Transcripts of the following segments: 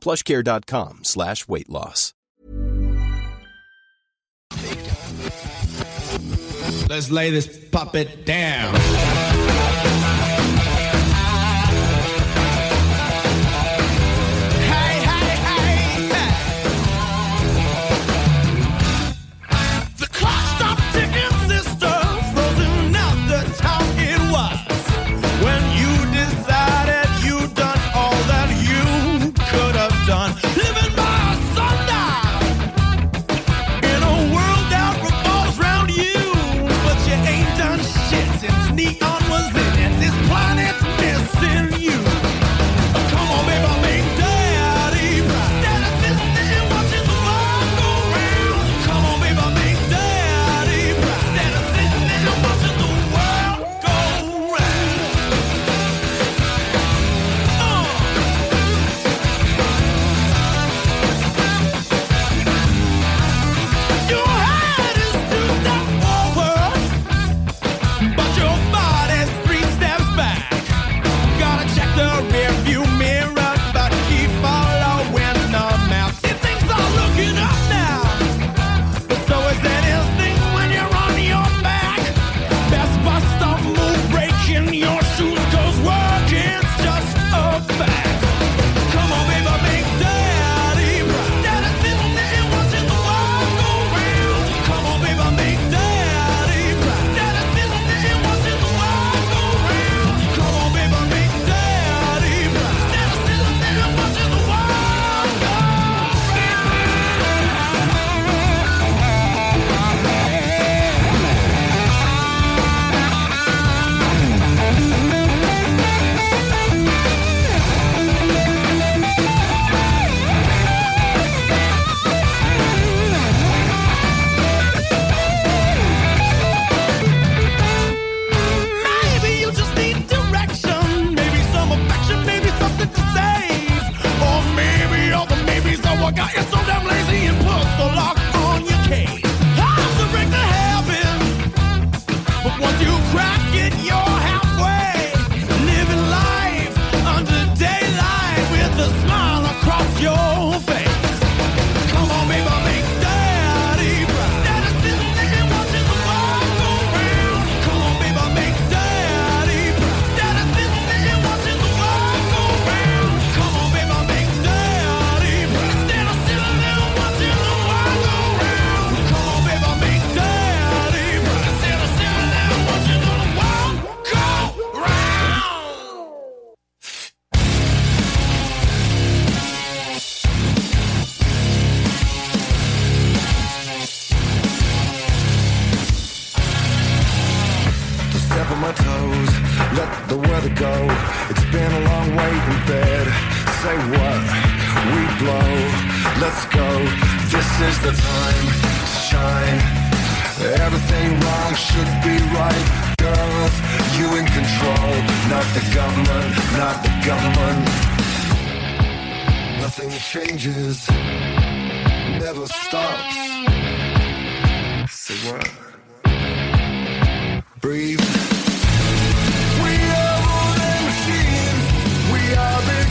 plushcare.com slash weight loss. Let's lay this puppet down. The weather go. It's been a long wait in bed. Say what? We blow. Let's go. This is the time to shine. Everything wrong should be right. Girls, you in control. Not the government, not the government. Nothing changes, never stops. Say what? breathe.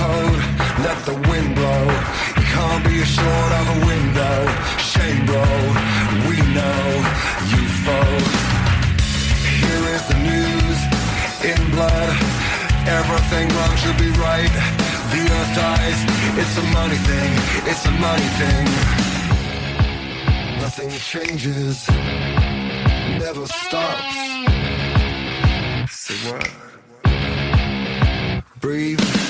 road, let the wind blow. You can't be assured of a window. Shame, bro, we know you fold. Here is the news in blood. Everything wrong should be right. The earth dies. It's a money thing. It's a money thing. Nothing changes. Never stops. Say what? Breathe.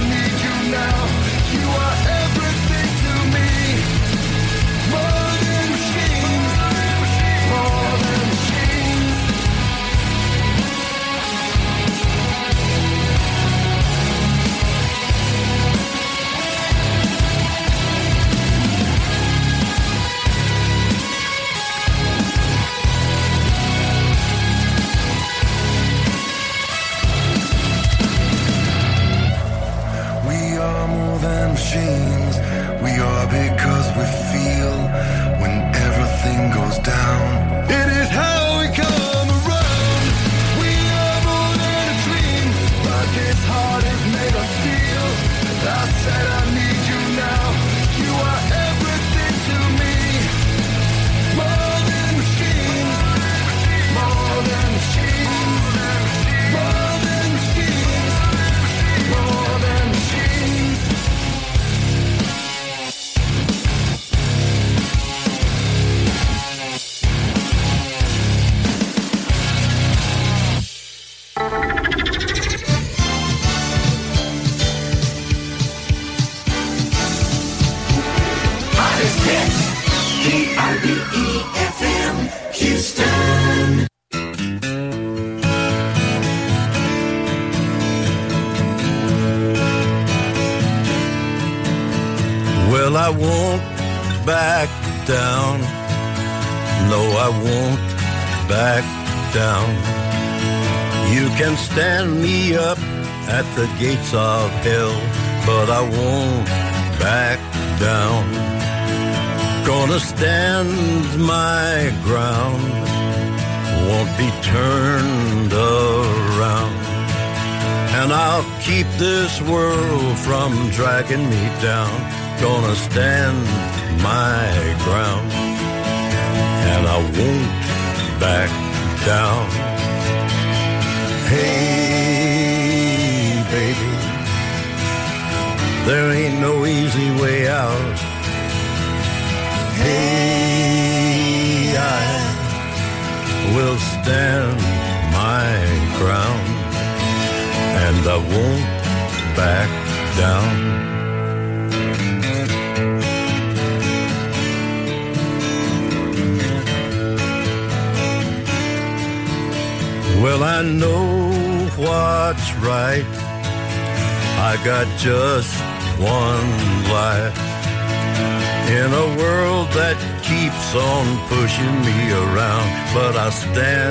stands.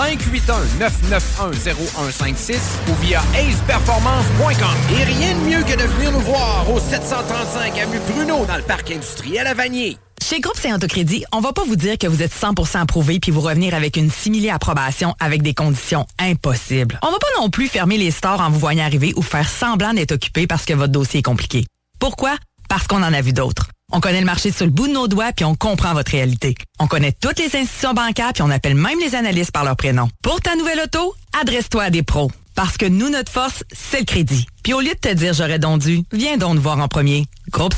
581-991-0156 ou via aceperformance.com. Et rien de mieux que de venir nous voir au 735 avenue Bruno dans le parc industriel à Vanier. Chez Groupe Saint-Autocrédit, on va pas vous dire que vous êtes 100% approuvé puis vous revenir avec une simili approbation avec des conditions impossibles. On va pas non plus fermer les stores en vous voyant arriver ou faire semblant d'être occupé parce que votre dossier est compliqué. Pourquoi? Parce qu'on en a vu d'autres. On connaît le marché sur le bout de nos doigts puis on comprend votre réalité. On connaît toutes les institutions bancaires puis on appelle même les analystes par leur prénom. Pour ta nouvelle auto, adresse-toi à des pros. Parce que nous, notre force, c'est le crédit. Puis au lieu de te dire j'aurais donc dû, viens donc nous voir en premier. Groupe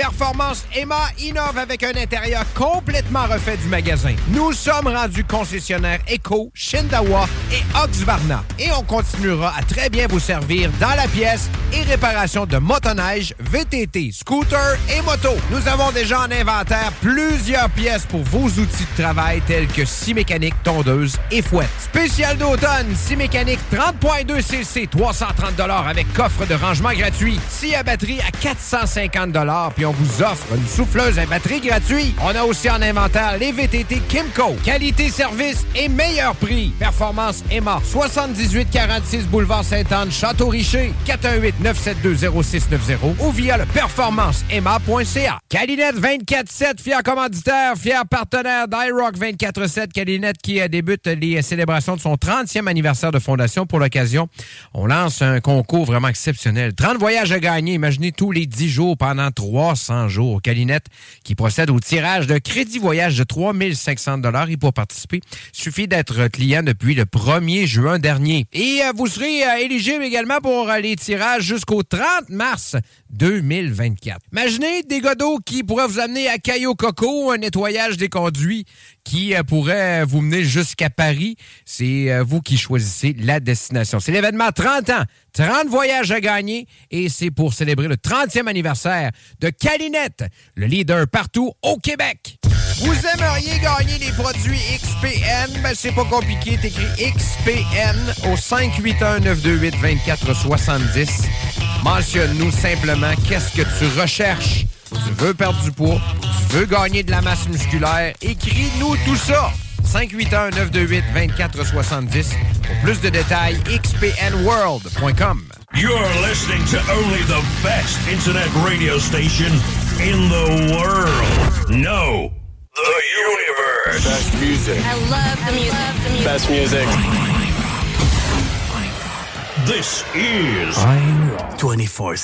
Performance Emma innove avec un intérieur complètement refait du magasin. Nous sommes rendus concessionnaires Eco, Shindawa et Oxvarna. Et on continuera à très bien vous servir dans la pièce et réparation de motoneige, VTT, scooter et moto. Nous avons déjà en inventaire plusieurs pièces pour vos outils de travail tels que scie mécanique, tondeuse et fouette. Spécial d'automne, scie mécanique 30.2 cc, 330 avec coffre de rangement gratuit. Scie à batterie à 450 puis on vous offre une souffleuse à batterie gratuite. On a aussi en inventaire les VTT Kimco. Qualité, service et meilleur prix. Performance Emma. 7846 Boulevard Sainte-Anne, Château-Richer. 418-972-0690 ou via le performanceemma.ca. Calinette 24-7, fier commanditaire, fier partenaire d'iRock 24-7. Calinette qui débute les célébrations de son 30e anniversaire de fondation. Pour l'occasion, on lance un concours vraiment exceptionnel. 30 voyages à gagner. Imaginez tous les 10 jours pendant 300 jours. Calinette qui procède au tirage de crédit voyage de 3500 dollars et pour participer, suffit d'être client depuis le 1er juin dernier. Et euh, vous serez euh, éligible également pour euh, les tirages jusqu'au 30 mars 2024. Imaginez des godots qui pourraient vous amener à Cayo Coco, un nettoyage des conduits qui pourrait vous mener jusqu'à Paris. C'est vous qui choisissez la destination. C'est l'événement 30 ans, 30 voyages à gagner et c'est pour célébrer le 30e anniversaire de Calinette, le leader partout au Québec. Vous aimeriez gagner les produits XPN? Ben, c'est pas compliqué. T'écris XPN au 581-928-2470. Mentionne-nous simplement qu'est-ce que tu recherches. Tu veux perdre du poids, tu veux gagner de la masse musculaire. Écris-nous tout ça. 581-928-2470. Pour plus de détails, xpnworld.com. You're listening to only the best internet radio station in the world. No, the universe. Best music. I love the music. Best music. This is 24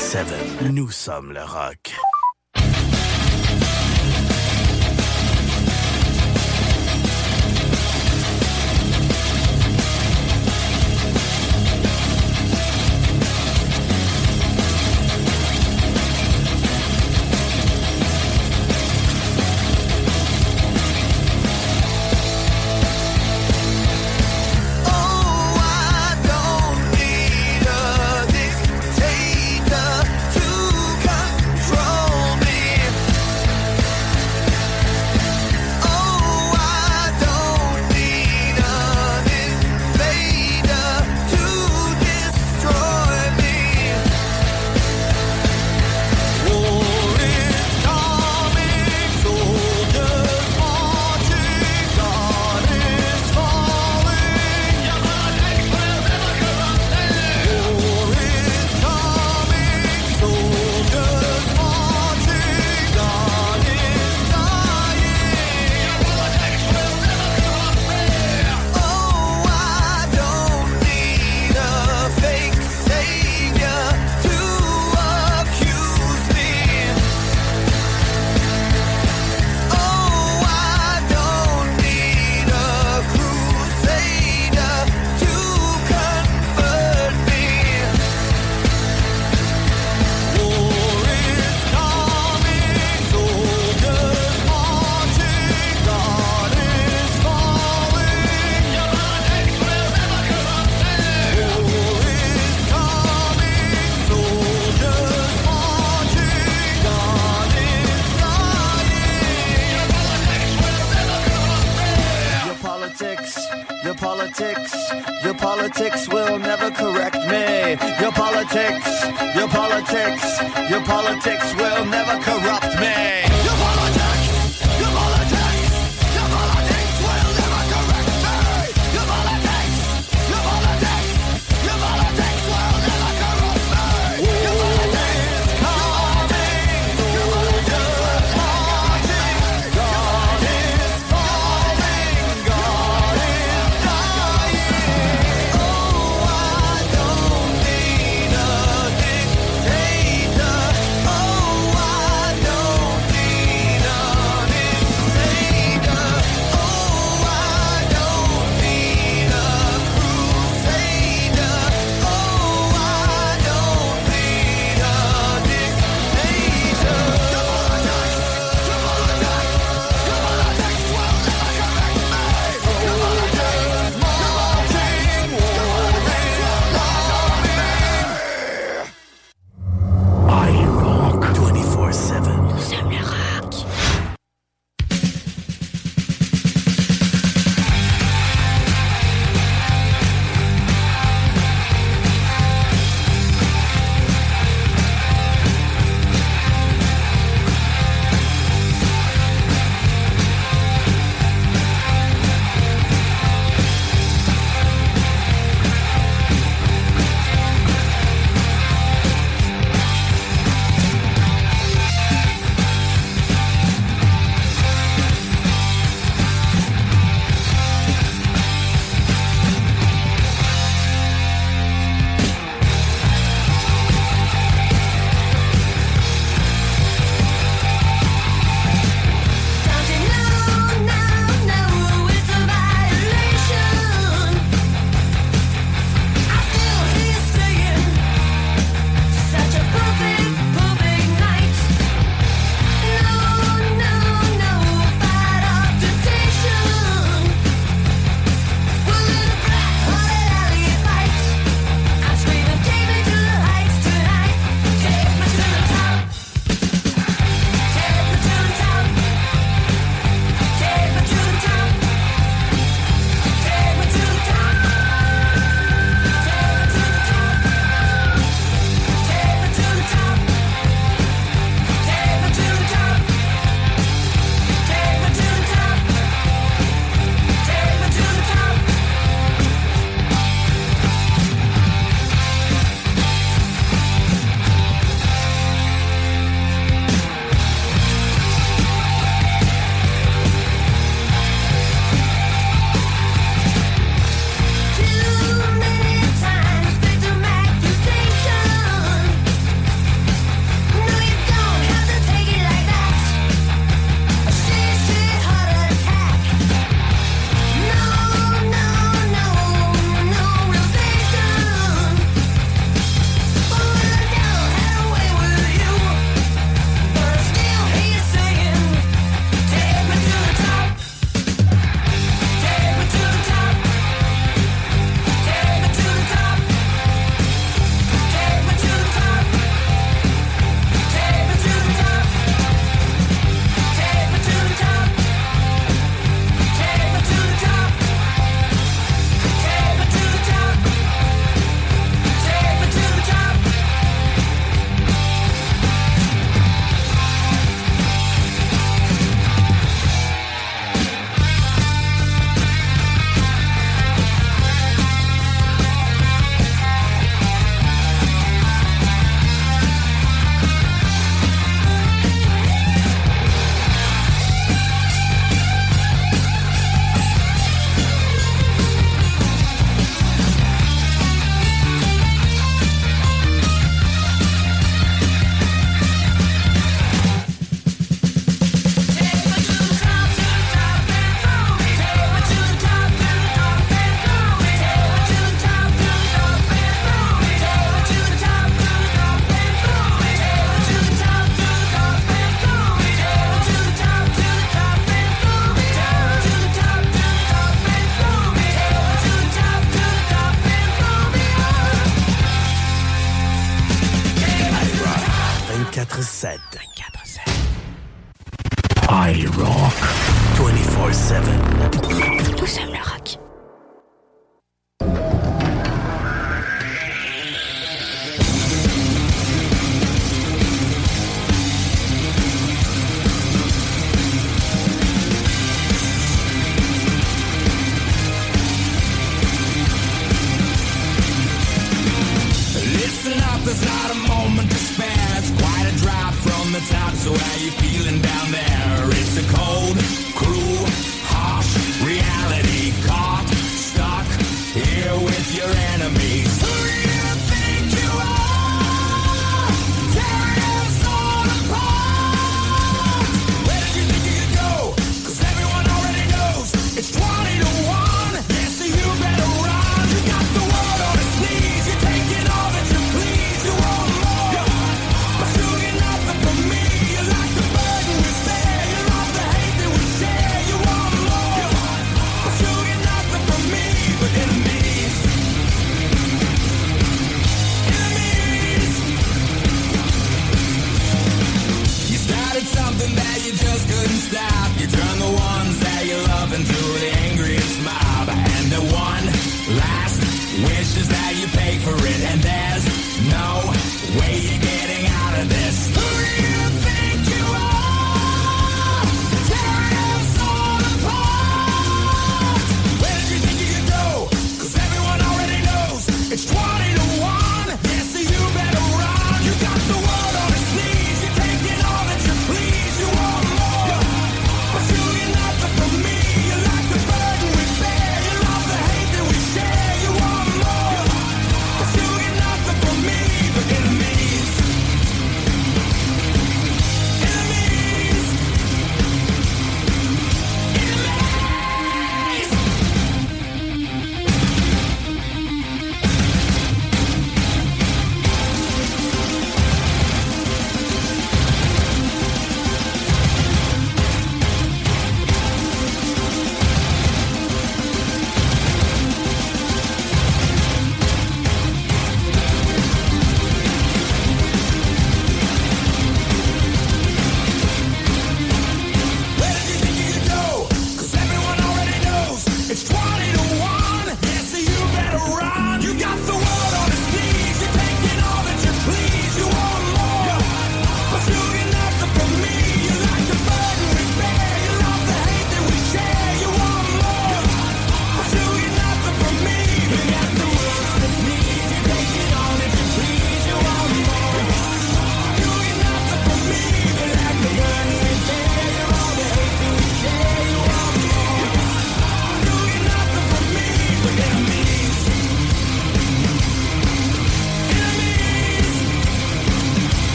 24-7. Nous sommes le rock.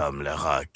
Sommes le.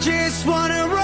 Just wanna run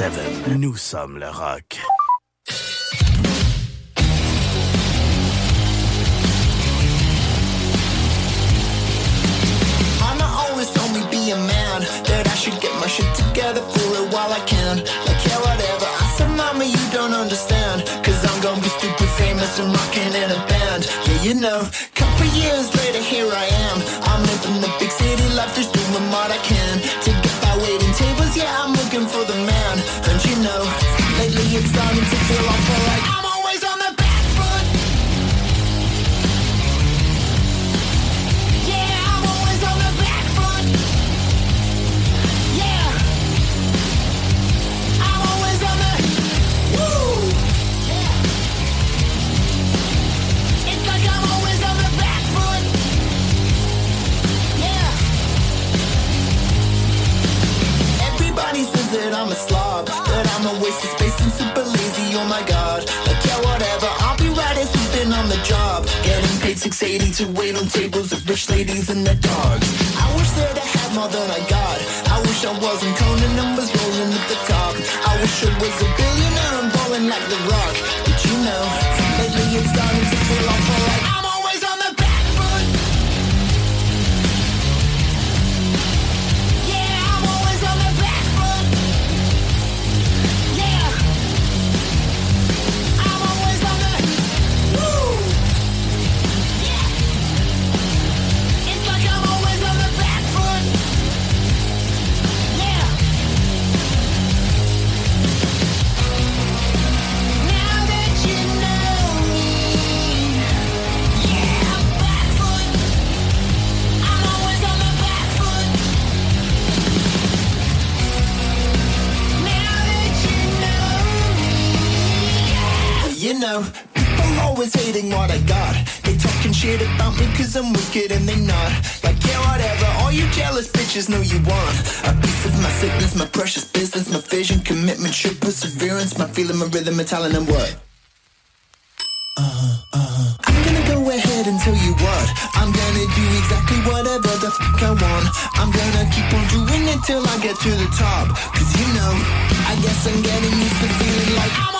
7. Nous sommes le rock. always told me be a man That I should get my shit together for it while I can Like yeah, whatever I said, mama, you don't understand Cause I'm gonna be stupid famous and rocking in a band Yeah, you know oh my god. I care whatever, I'll be riding, sleeping on the job. Getting paid 680 to wait on tables of rich ladies and their dogs. I wish that I had more than I got. I wish I wasn't counting numbers rolling at the top. I wish I was a billionaire and balling like The Rock. But you know, lately it's starting to feel like They talking shit about me cause I'm wicked and they not. Like, yeah, whatever, all you jealous bitches know you want. A piece of my sickness, my precious business, my vision, commitment, true perseverance, my feeling, my rhythm, my talent, and what? Uh-huh, uh-huh. I'm gonna go ahead and tell you what. I'm gonna do exactly whatever the fuck I want. I'm gonna keep on doing it till I get to the top. Cause you know, I guess I'm getting used to feeling like I'm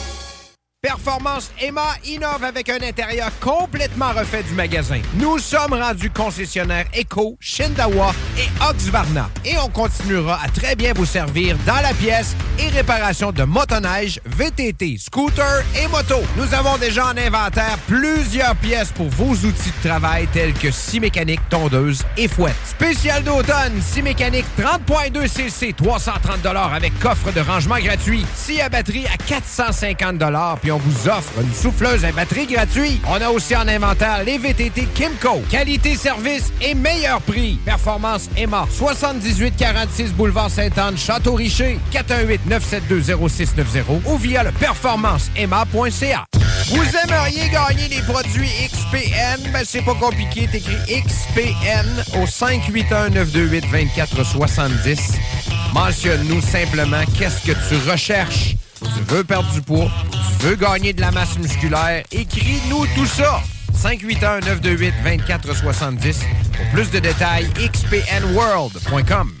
Emma innove avec un intérieur complètement refait du magasin. Nous sommes rendus concessionnaires Eco, Shindawa et Oxvarna. Et on continuera à très bien vous servir dans la pièce et réparation de motoneige, VTT, scooter et moto. Nous avons déjà en inventaire plusieurs pièces pour vos outils de travail tels que scie mécanique, tondeuse et fouette. Spécial d'automne, scie mécanique 30.2 cc, 330 avec coffre de rangement gratuit. Scie à batterie à 450 puis on vous offre une souffleuse à batterie gratuite. On a aussi en inventaire les VTT Kimco. Qualité, service et meilleur prix. Performance Emma. 7846 Boulevard Sainte-Anne, Château-Richer. 418-972-0690 ou via le performanceemma.ca. Vous aimeriez gagner les produits XPN? Ben, c'est pas compliqué. T'écris XPN au 581-928-2470. Mentionne-nous simplement qu'est-ce que tu recherches. Tu veux perdre du poids, tu veux gagner de la masse musculaire, écris-nous tout ça. 581-928-2470. Pour plus de détails, xpnworld.com.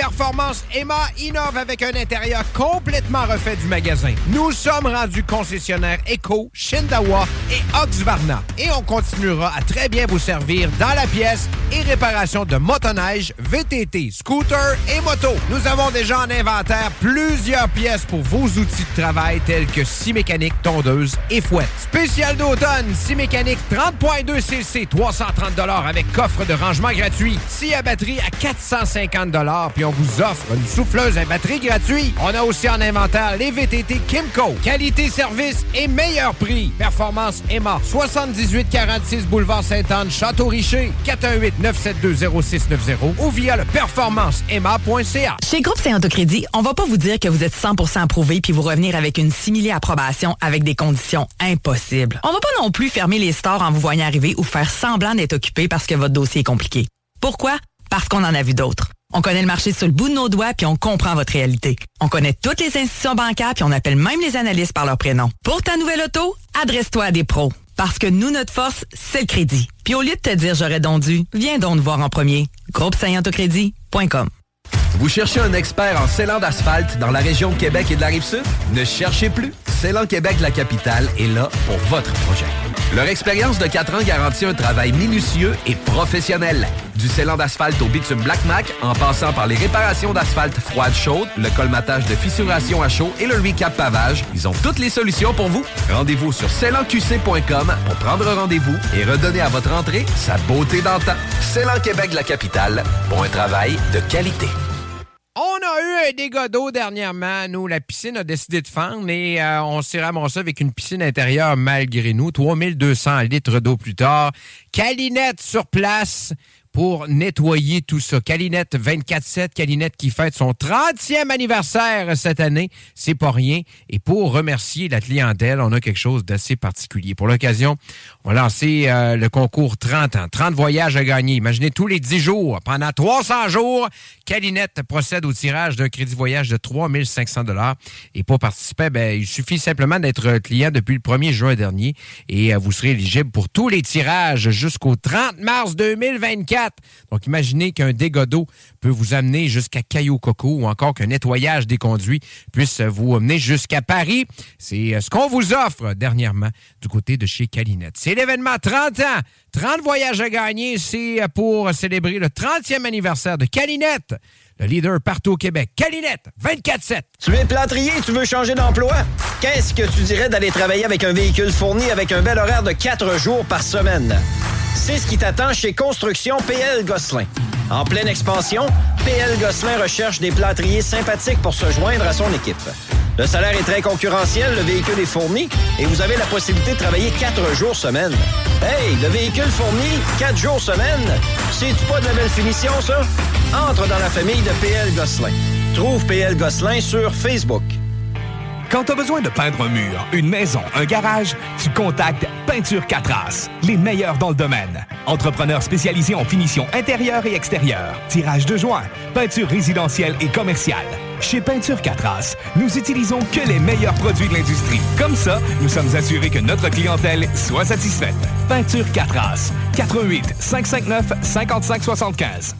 Performance Emma innove avec un intérieur complètement refait du magasin. Nous sommes rendus concessionnaires Eco, Shindawa et Oxvarna. Et on continuera à très bien vous servir dans la pièce et réparation de motoneige, VTT, scooter et moto. Nous avons déjà en inventaire plusieurs pièces pour vos outils de travail tels que scie mécanique, tondeuse et fouette. Spécial d'automne, scie mécanique 30.2 cc, 330 avec coffre de rangement gratuit. Scie à batterie à 450 puis on vous offre une souffleuse à batterie gratuite. On a aussi en inventaire les VTT Kimco. Qualité, service et meilleur prix. Performance Emma. 7846 Boulevard Sainte-Anne, Château-Richer. 418-972-0690 ou via le performanceemma.ca. Chez Groupe Saint-Autocrédit, on va pas vous dire que vous êtes 100% approuvé puis vous revenir avec une simili approbation avec des conditions impossibles. On va pas non plus fermer les stores en vous voyant arriver ou faire semblant d'être occupé parce que votre dossier est compliqué. Pourquoi? Parce qu'on en a vu d'autres. On connaît le marché sur le bout de nos doigts puis on comprend votre réalité. On connaît toutes les institutions bancaires puis on appelle même les analystes par leur prénom. Pour ta nouvelle auto, adresse-toi à des pros. Parce que nous, notre force, c'est le crédit. Puis au lieu de te dire j'aurais donc dû, viens donc nous voir en premier. Groupe Vous cherchez un expert en scellant d'asphalte dans la région de Québec et de la Rive-Sud? Ne cherchez plus. Célan Québec, la capitale, est là pour votre projet. Leur expérience de 4 ans garantit un travail minutieux et professionnel. Du scellant d'asphalte au bitume Black Mac, en passant par les réparations d'asphalte froide chaude, le colmatage de fissuration à chaud et le recap pavage, ils ont toutes les solutions pour vous. Rendez-vous sur CélanQC.com pour prendre rendez-vous et redonner à votre entrée sa beauté d'antan. Célan Québec, la capitale, pour un travail de qualité. On a eu un dégât d'eau dernièrement. Nous, la piscine a décidé de fendre et euh, on s'est ramassé avec une piscine intérieure malgré nous. 3200 litres d'eau plus tard. Calinette sur place pour nettoyer tout ça. Calinette 24-7, Calinette qui fête son 30e anniversaire cette année. C'est pas rien. Et pour remercier la clientèle, on a quelque chose d'assez particulier. Pour l'occasion, on va lancer euh, le concours 30 ans. 30 voyages à gagner. Imaginez tous les 10 jours. Pendant 300 jours, Calinette procède au tirage d'un crédit voyage de 3500 dollars. Et pour participer, ben, il suffit simplement d'être client depuis le 1er juin dernier et euh, vous serez éligible pour tous les tirages jusqu'au 30 mars 2024. 24. Donc, imaginez qu'un dégât d'eau peut vous amener jusqu'à Caillou Coco ou encore qu'un nettoyage des conduits puisse vous amener jusqu'à Paris. C'est euh, ce qu'on vous offre dernièrement du côté de chez Calinette. C'est l'événement 30 ans. 30 voyages à gagner. C'est pour célébrer le 30e anniversaire de Calinette le leader partout au Québec. Calinette, 24-7. Tu es plâtrier tu veux changer d'emploi? Qu'est-ce que tu dirais d'aller travailler avec un véhicule fourni avec un bel horaire de 4 jours par semaine? C'est ce qui t'attend chez Construction PL Gosselin. En pleine expansion, PL Gosselin recherche des plâtriers sympathiques pour se joindre à son équipe. Le salaire est très concurrentiel, le véhicule est fourni et vous avez la possibilité de travailler 4 jours semaine. Hey, le véhicule fourni, 4 jours semaine, c'est-tu pas de la belle finition, ça? Entre dans la famille de PL Gosselin. Trouve PL Gosselin sur Facebook. Quand tu as besoin de peindre un mur, une maison, un garage, tu contactes Peinture Catras, les meilleurs dans le domaine. Entrepreneurs spécialisés en finition intérieure et extérieure, tirage de joints, peinture résidentielle et commerciale. Chez Peinture Catras, nous utilisons que les meilleurs produits de l'industrie. Comme ça, nous sommes assurés que notre clientèle soit satisfaite. Peinture Catras, 88 559 5575.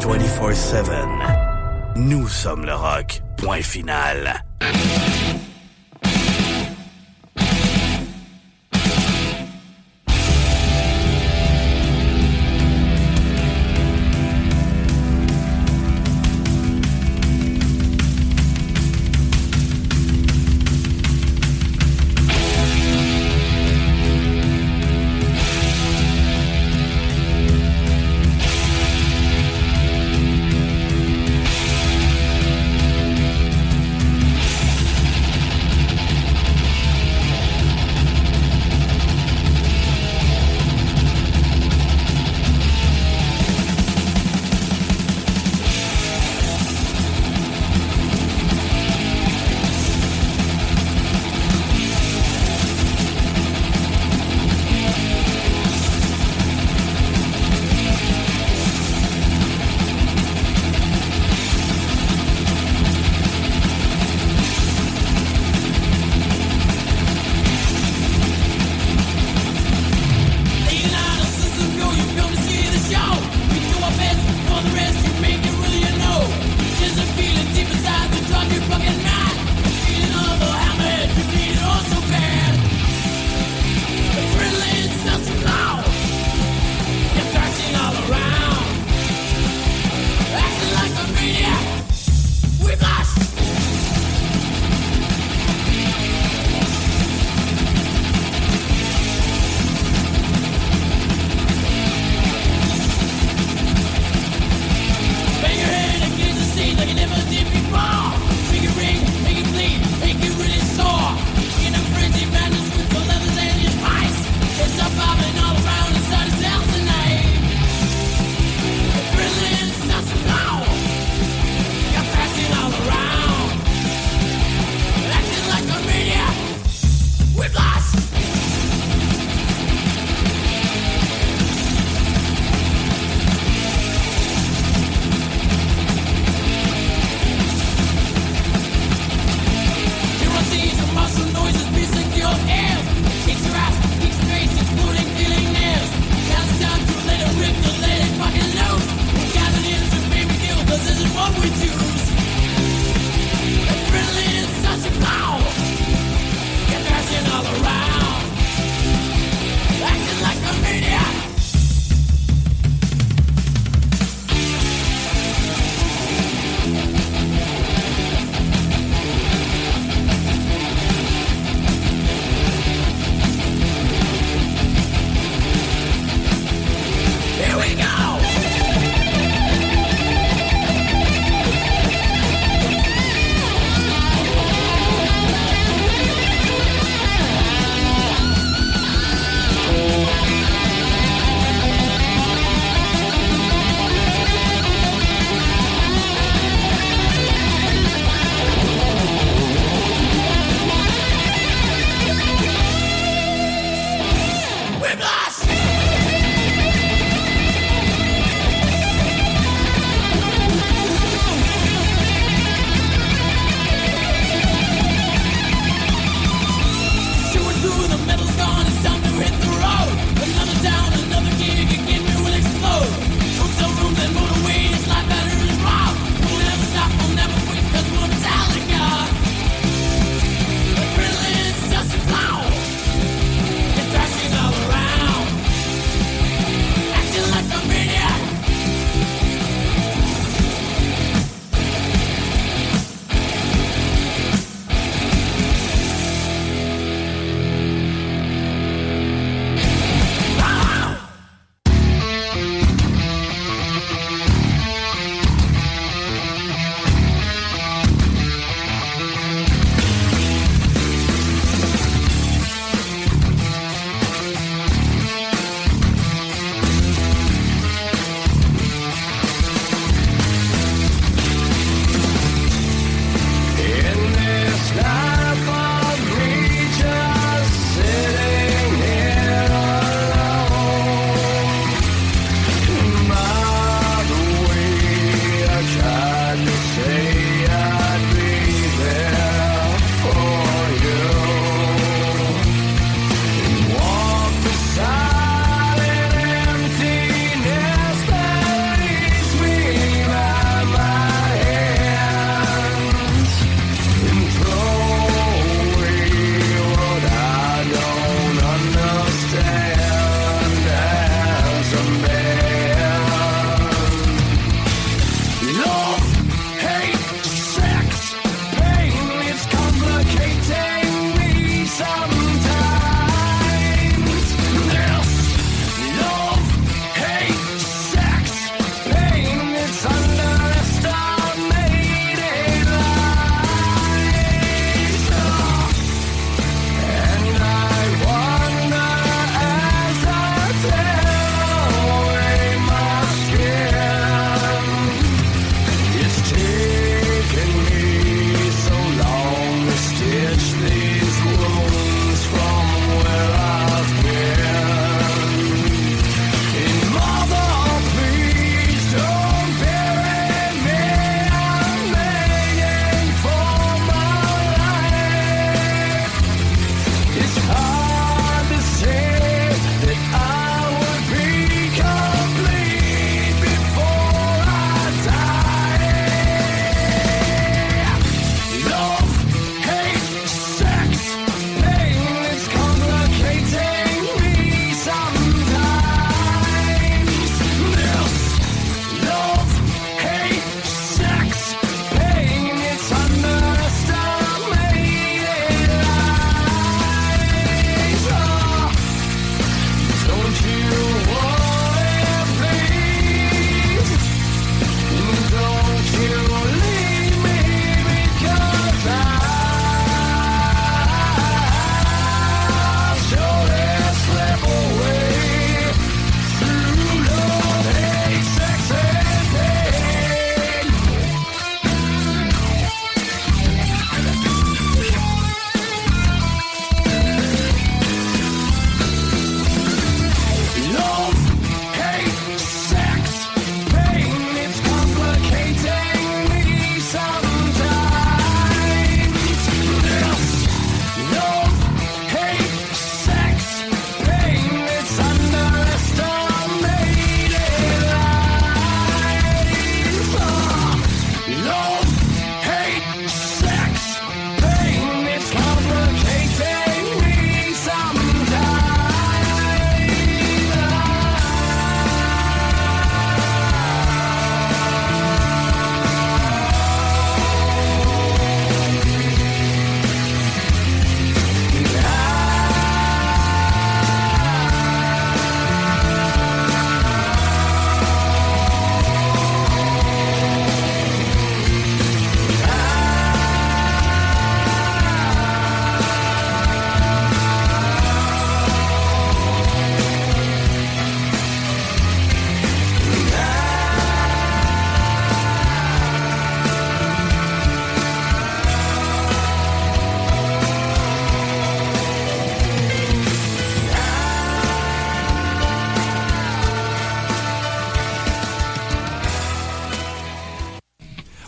24-7. Nous sommes le rock. Point final.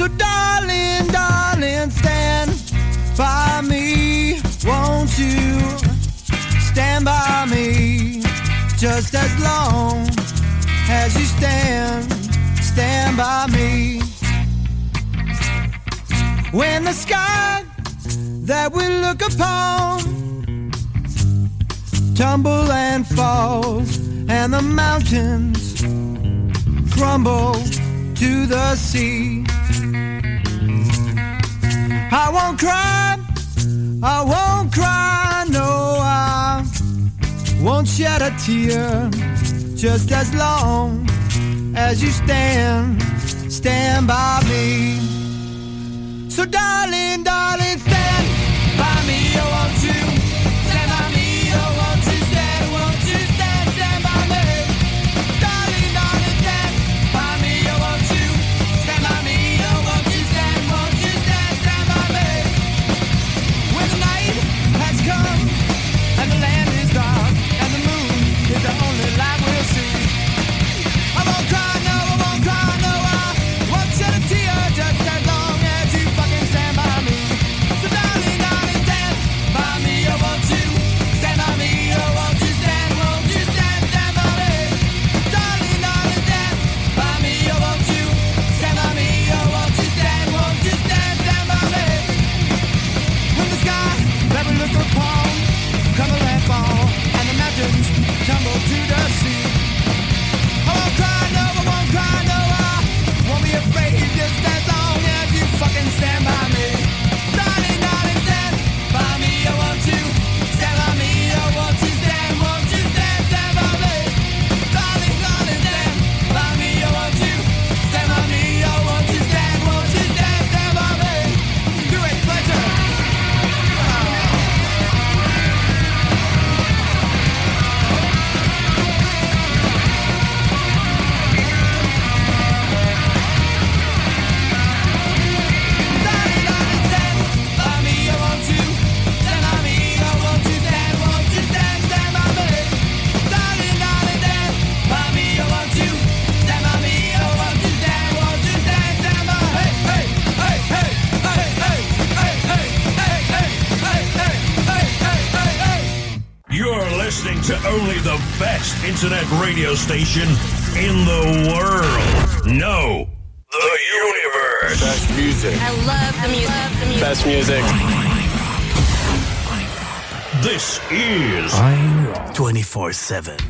So, darling, darling, stand by me, won't you? Stand by me just as long as you stand, stand by me. When the sky that we look upon tumble and falls, and the mountains crumble to the sea. I won't cry, I won't cry, no, I won't shed a tear. Just as long as you stand, stand by me. So, darling, darling, stand. best internet radio station in the world. No, the universe. Best music. I love the music. Love the music. Best music. This is 24 7.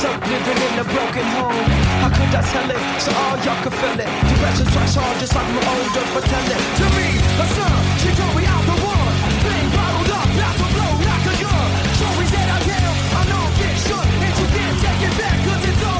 myself living in a broken home. How could I tell it so all y'all could feel it? Depression strikes hard just like my older pretending. To me, a son, she told me I'm the one. Being bottled up, not to blow like a gun. Stories that I tell are non-fiction. And you can't take it back 'cause it's already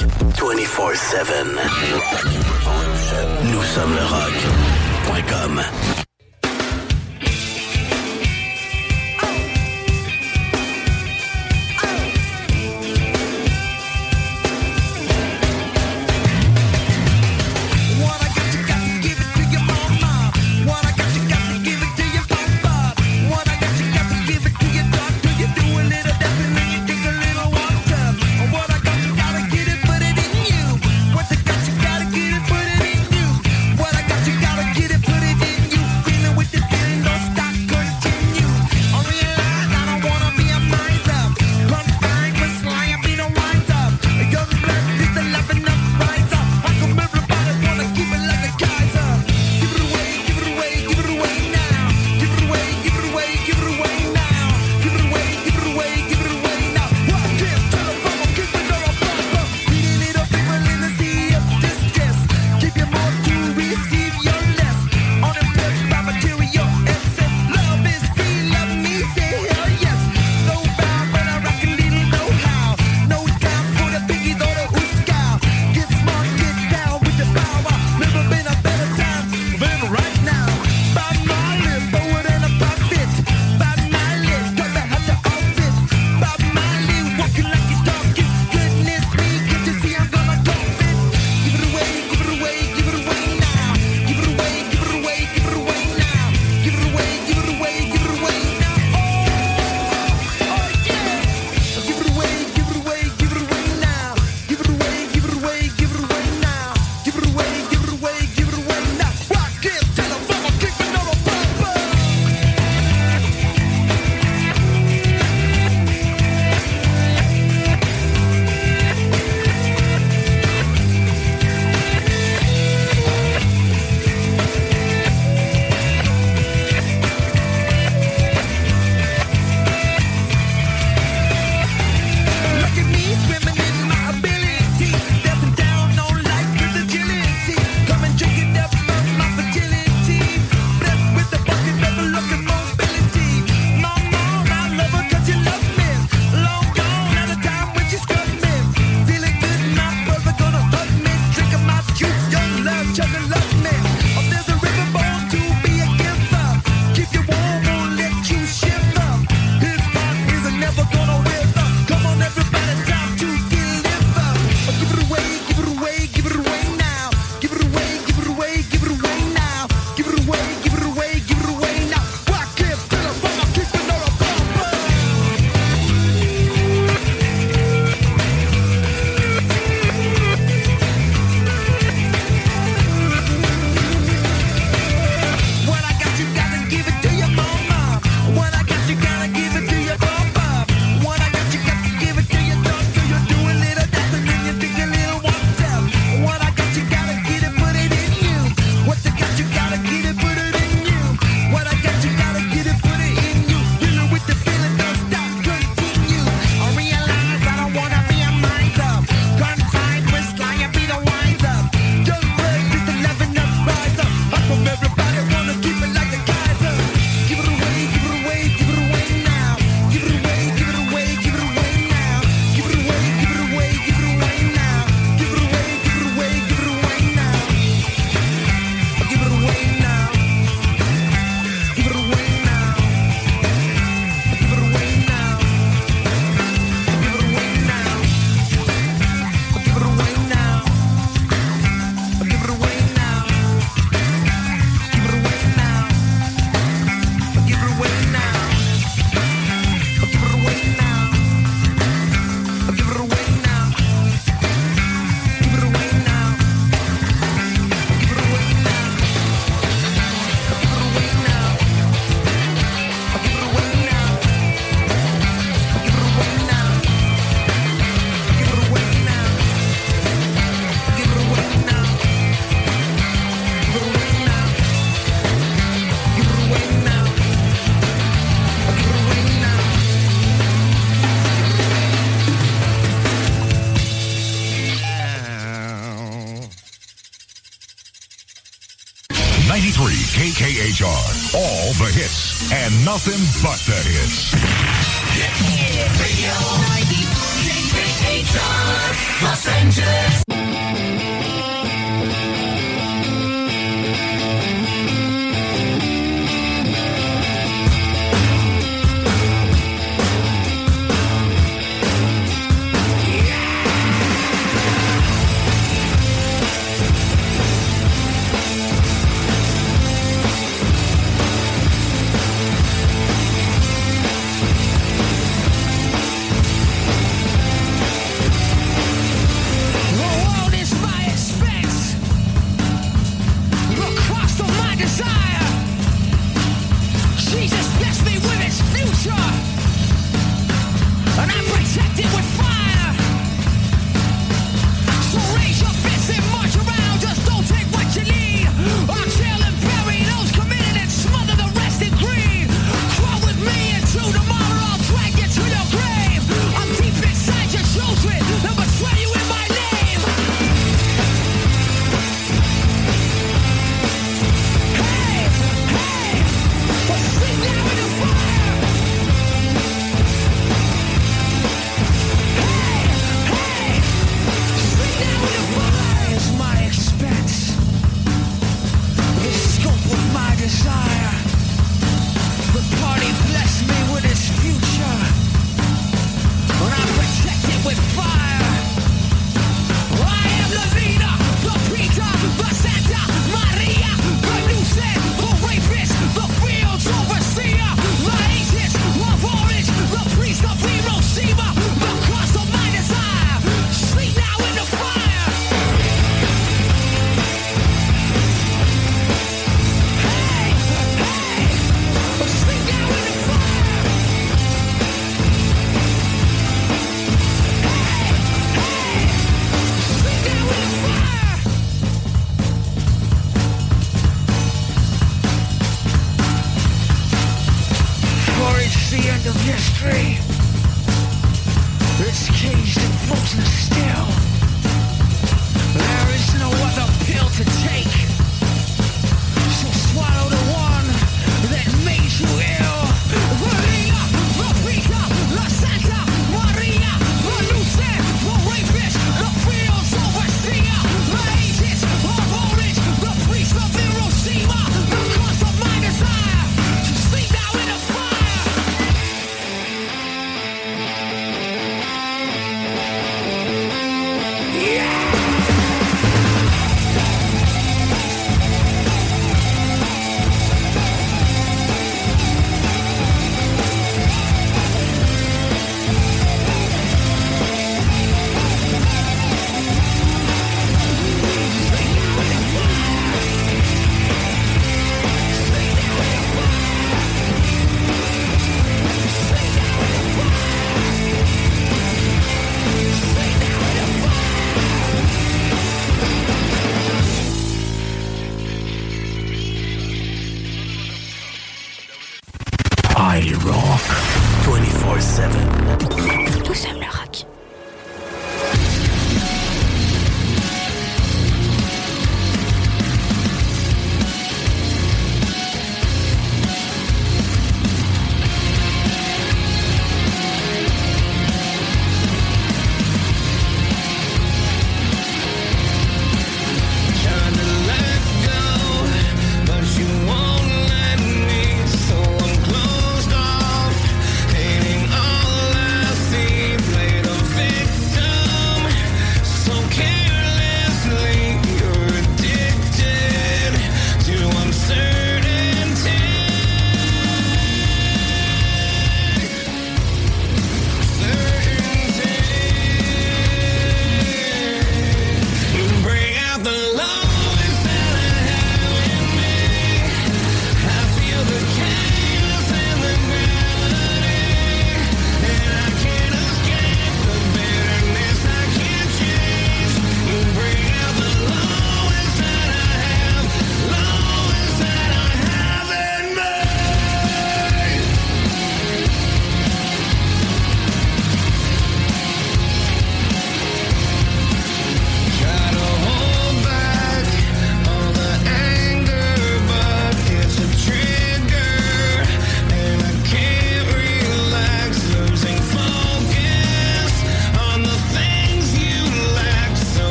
iRock 24-7. Nous sommes le rock.com. nothing but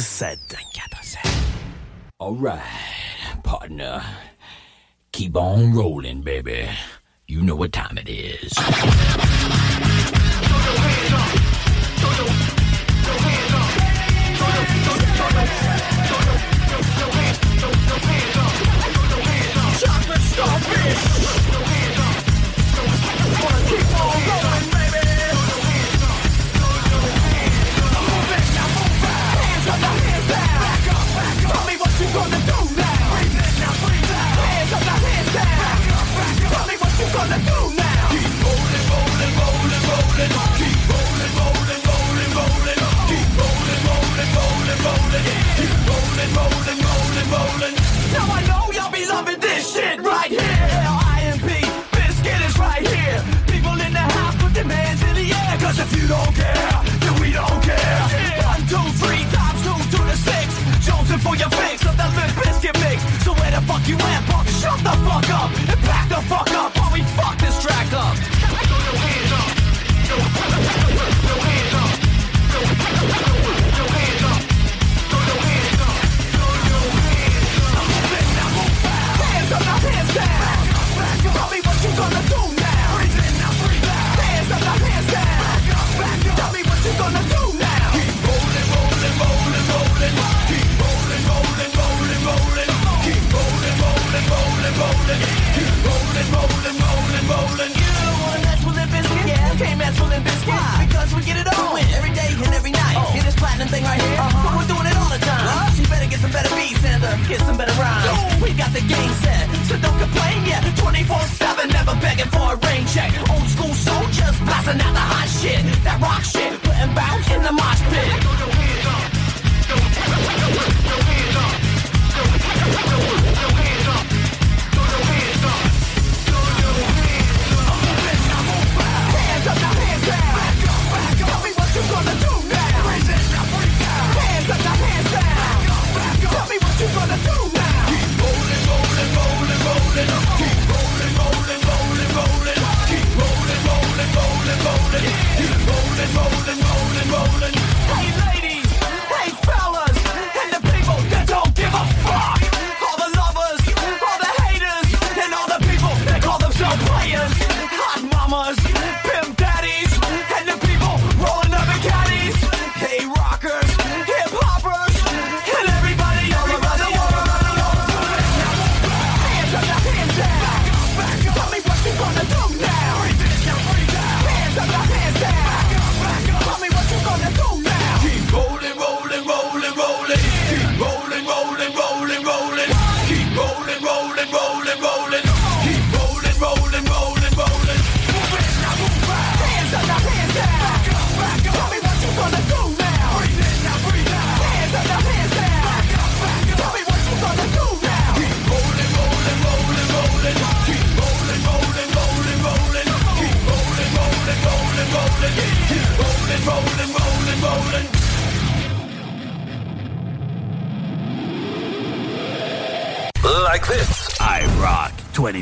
24-7. 24-7. All right, partner. Keep on rolling, baby. You know what time it is. Rolling, rolling, rolling, rolling. Now I know y'all be loving this shit right here. IMP, Biscuit is right here. People in the house, put their hands in the air. Cause if you don't care, then we don't care. One, two, three times two to the six. Jonesing for your fix of that Limp Biscuit mix. So where the fuck you at, punk? Shut the fuck up and back the fuck up while we fuck this track up. Mess with Limp Bizkit. Because we get it on every day and every night. Hear this platinum thing right here? So we're doing it all the time. What? You better get some better beats and uh, get some better rhymes. We got the game set, so don't complain yet. 24-7, never begging for a rain check. Old school soldiers blasting out the hot shit. That rock shit, putting bounce in the mosh pit. Throw your hands up. Throw your hands up. Throw your hands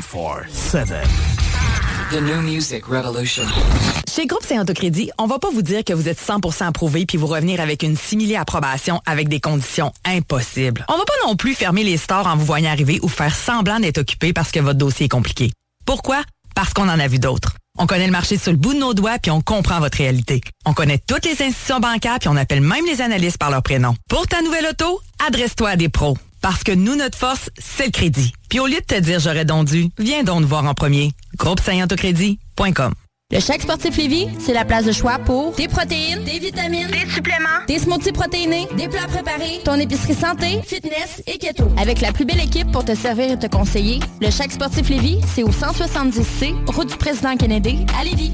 24-7. The new music revolution. Chez Groupe Saint-Autocrédit, on va pas vous dire que vous êtes 100% approuvé puis vous revenir avec une simili approbation avec des conditions impossibles. On va pas non plus fermer les stores en vous voyant arriver ou faire semblant d'être occupé parce que votre dossier est compliqué. Pourquoi? Parce qu'on en a vu d'autres. On connaît le marché sur le bout de nos doigts puis on comprend votre réalité. On connaît toutes les institutions bancaires puis on appelle même les analystes par leur prénom. Pour ta nouvelle auto, adresse-toi à des pros. Parce que nous, notre force, c'est le crédit. Puis au lieu de te dire j'aurais donc dû, viens donc nous voir en premier. Groupe Le chèque sportif Lévis, c'est la place de choix pour des protéines, des vitamines, des suppléments, des smoothies protéinés, des plats préparés, ton épicerie santé, fitness et keto. Avec la plus belle équipe pour te servir et te conseiller, le chèque sportif Lévis, c'est au 170C, route du président Kennedy, à Lévis.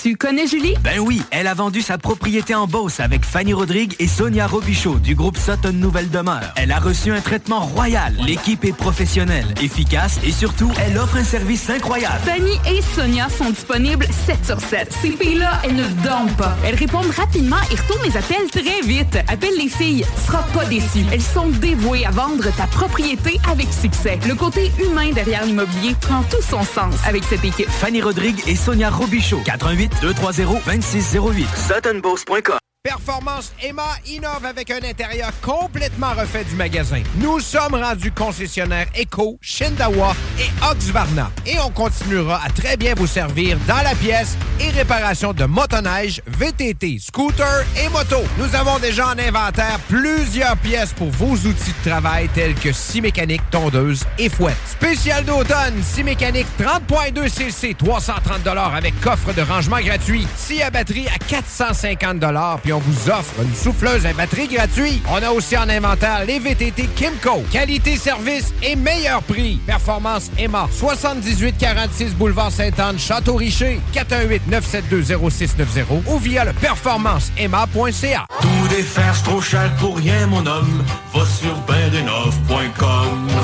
Tu connais Julie? Ben oui, elle a vendu sa propriété en Beauce avec Fanny Rodrigue et Sonia Robichaud du groupe Sutton Nouvelle Demeure. Elle a reçu un traitement royal. L'équipe est professionnelle, efficace et surtout, elle offre un service incroyable. Fanny et Sonia sont disponibles 7 sur 7. Ces filles-là, elles ne dorment pas. Elles répondent rapidement et retournent les appels très vite. Appelle les filles, tu seras pas déçu. Elles sont dévouées à vendre ta propriété avec succès. Le côté humain derrière l'immobilier prend tout son sens avec cette équipe. Fanny Rodrigue et Sonia Robichaud. 88 230 2608. SuttonBourse.com. Performance Emma innove avec un intérieur complètement refait du magasin. Nous sommes rendus concessionnaires Eco, Shindawa et Oxvarna. Et on continuera à très bien vous servir dans la pièce et réparation de motoneige, VTT, scooter et moto. Nous avons déjà en inventaire plusieurs pièces pour vos outils de travail tels que scie mécanique, tondeuse et fouette. Spécial d'automne, scie mécanique 30.2 cc, 330 avec coffre de rangement gratuit. Scie à batterie à 450 puis on vous offre une souffleuse à batterie gratuite. On a aussi en inventaire les VTT Kimco. Qualité, service et meilleur prix. Performance Emma. 7846 Boulevard Sainte-Anne, Château-Richer. 418-972-0690 ou via le performanceemma.ca. Tout défaire, c'est trop cher pour rien, mon homme. Va sur.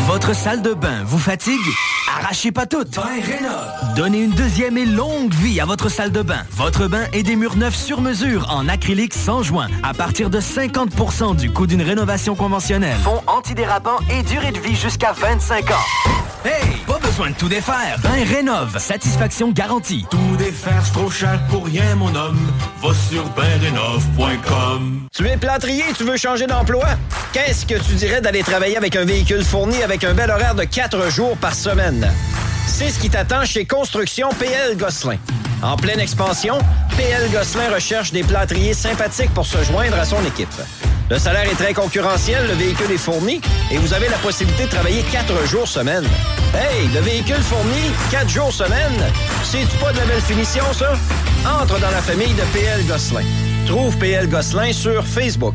Votre salle de bain vous fatigue? Arrachez pas toutes. Donnez une deuxième et longue vie à votre salle de bain. Votre bain et des murs neufs sur mesure en acrylique sans joint à partir de 50% du coût d'une rénovation conventionnelle. Fond antidérapant et durée de vie jusqu'à 25 ans. Hey, besoin de tout défaire. Ben rénove, satisfaction garantie. Tout défaire, c'est trop cher pour rien, mon homme. Va sur bendenov.com. Tu es plâtrier, tu veux changer d'emploi? Qu'est-ce que tu dirais d'aller travailler avec un véhicule fourni avec un bel horaire de 4 jours par semaine? C'est ce qui t'attend chez Construction PL Gosselin. En pleine expansion, PL Gosselin recherche des plâtriers sympathiques pour se joindre à son équipe. Le salaire est très concurrentiel, le véhicule est fourni et vous avez la possibilité de travailler 4 jours semaine. Hey, le véhicule fourni, 4 jours semaine, c'est-tu pas de la belle finition, ça? Entre dans la famille de PL Gosselin. Trouve PL Gosselin sur Facebook.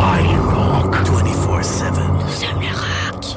I rock 24-7. Nous sommes le rock.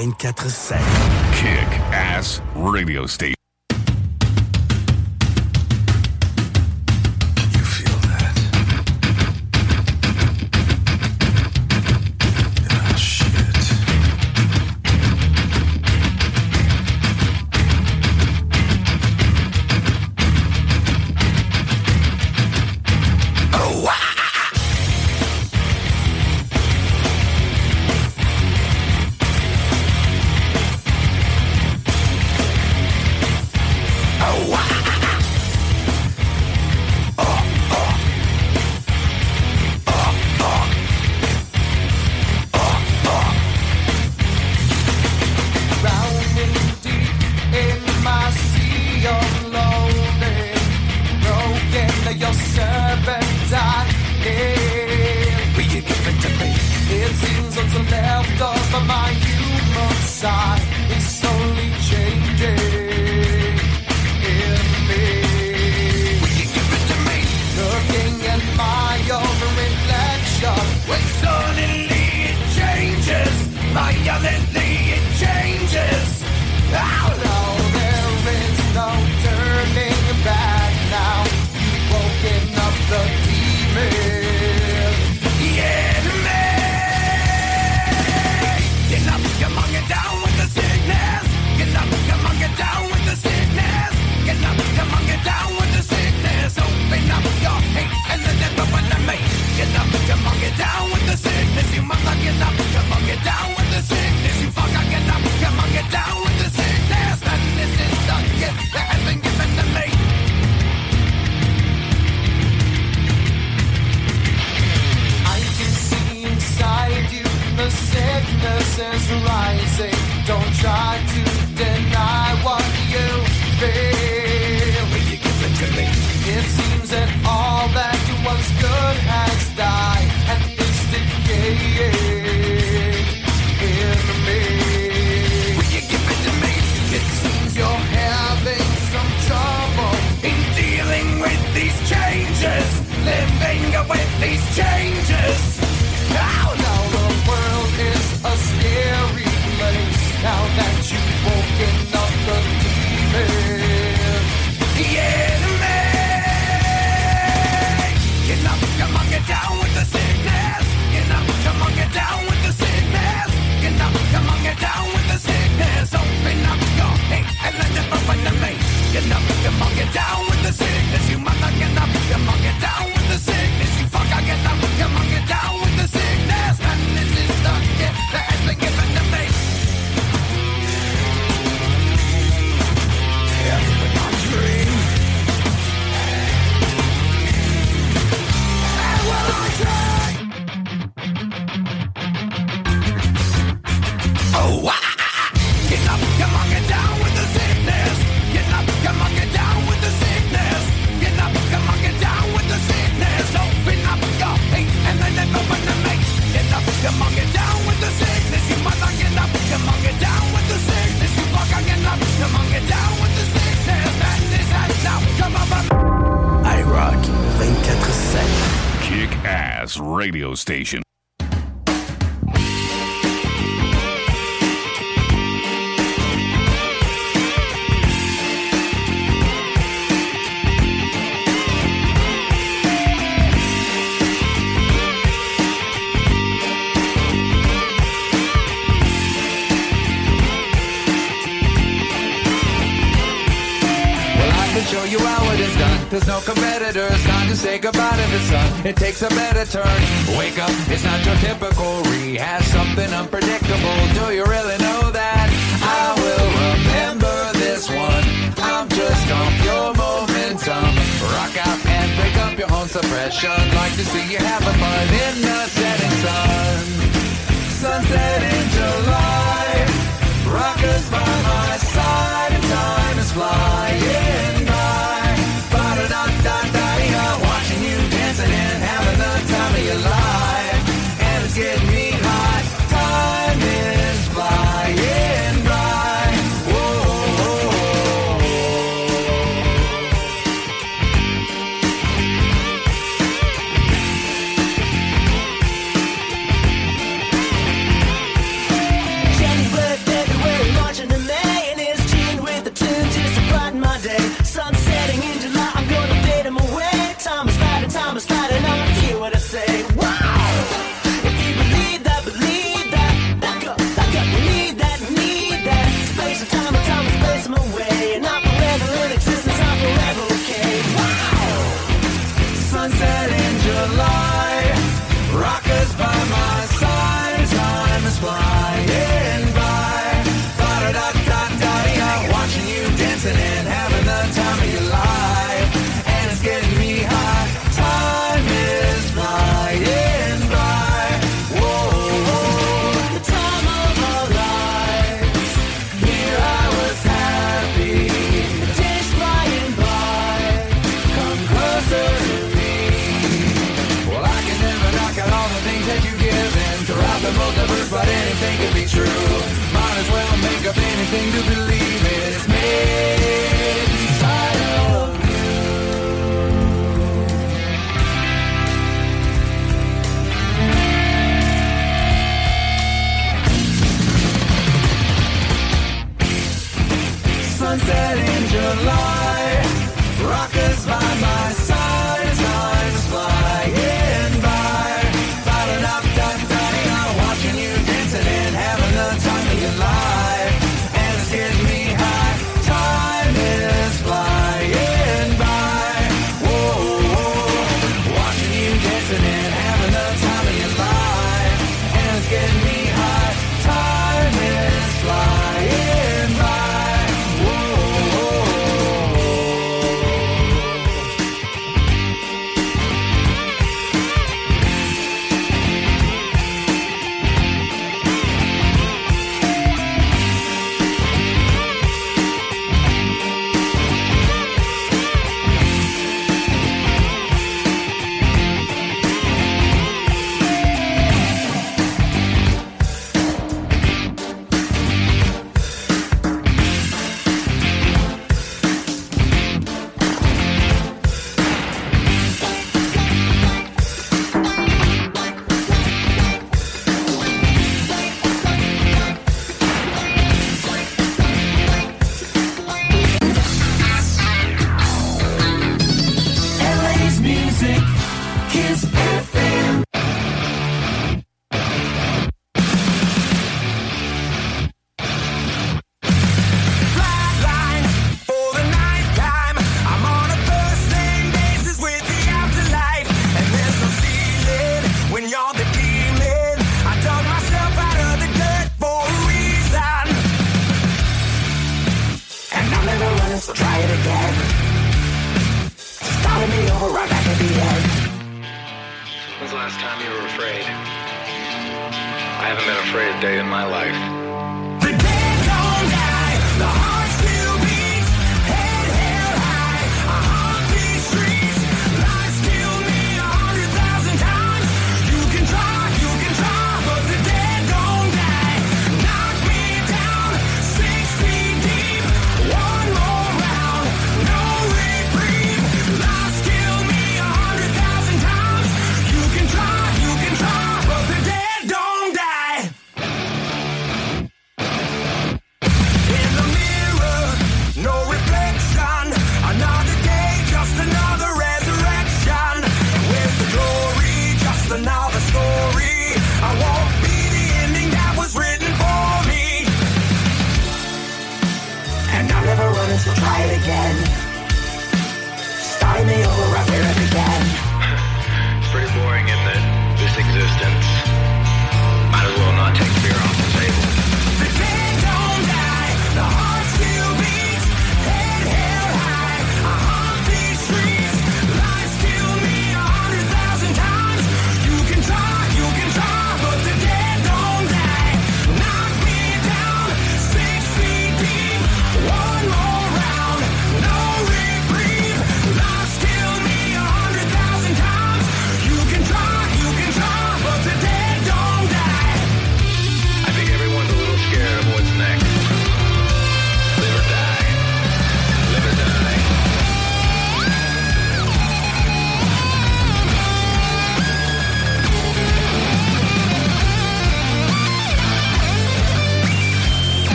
24-7. Kick Ass Radio Station. say goodbye to the sun. It takes a better turn. Wake up, it's not your typical rehash. Something unpredictable. Do you really know that? I will remember this one. I'm just on your momentum. Rock out and break up your own suppression. Like to see you having fun in the setting sun. Sunset in July. Rockers by my side. Time is flying.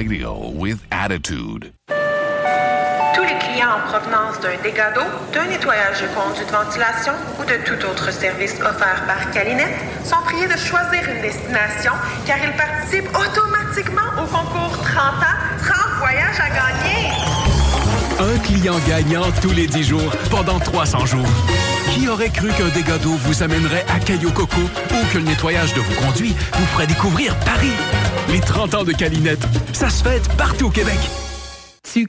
Radio with attitude. Tous les clients en provenance d'un dégât d'eau, d'un nettoyage de conduits de ventilation ou de tout autre service offert par Calinette sont priés de choisir une destination car ils participent automatiquement au concours 30 ans, 30 voyages à gagner. Un client gagnant tous les 10 jours pendant 300 jours. Qui aurait cru qu'un dégât d'eau vous amènerait à Caillou Coco ou que le nettoyage de vos conduits vous ferait découvrir Paris? Les 30 ans de Calinette, ça se fête partout au Québec.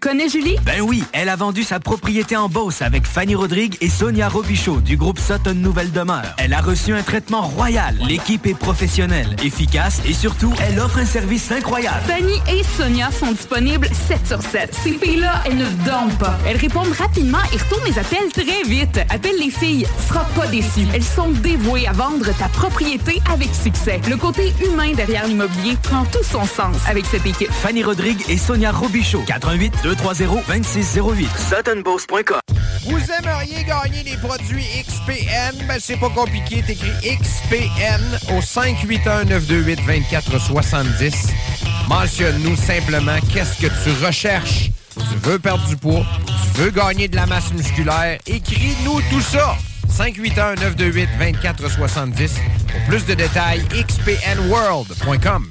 Connais Julie? Ben oui, elle a vendu sa propriété en Beauce avec Fanny Rodrigue et Sonia Robichaud du groupe Sutton Nouvelle Demeure. Elle a reçu un traitement royal. L'équipe est professionnelle, efficace et surtout, elle offre un service incroyable. Fanny et Sonia sont disponibles 7 sur 7. Ces filles-là, elles ne dorment pas. Elles répondent rapidement et retournent les appels très vite. Appelle les filles, tu seras pas déçu. Elles sont dévouées à vendre ta propriété avec succès. Le côté humain derrière l'immobilier prend tout son sens avec cette équipe. Fanny Rodrigue et Sonia Robichaud. 88 230 2608. SuttonBourse.com. Vous aimeriez gagner des produits XPN? Ben, c'est pas compliqué. T'écris XPN au 581-928-2470. Mentionne-nous simplement qu'est-ce que tu recherches. Tu veux perdre du poids? Tu veux gagner de la masse musculaire? Écris-nous tout ça. 581-928-2470. Pour plus de détails, xpnworld.com.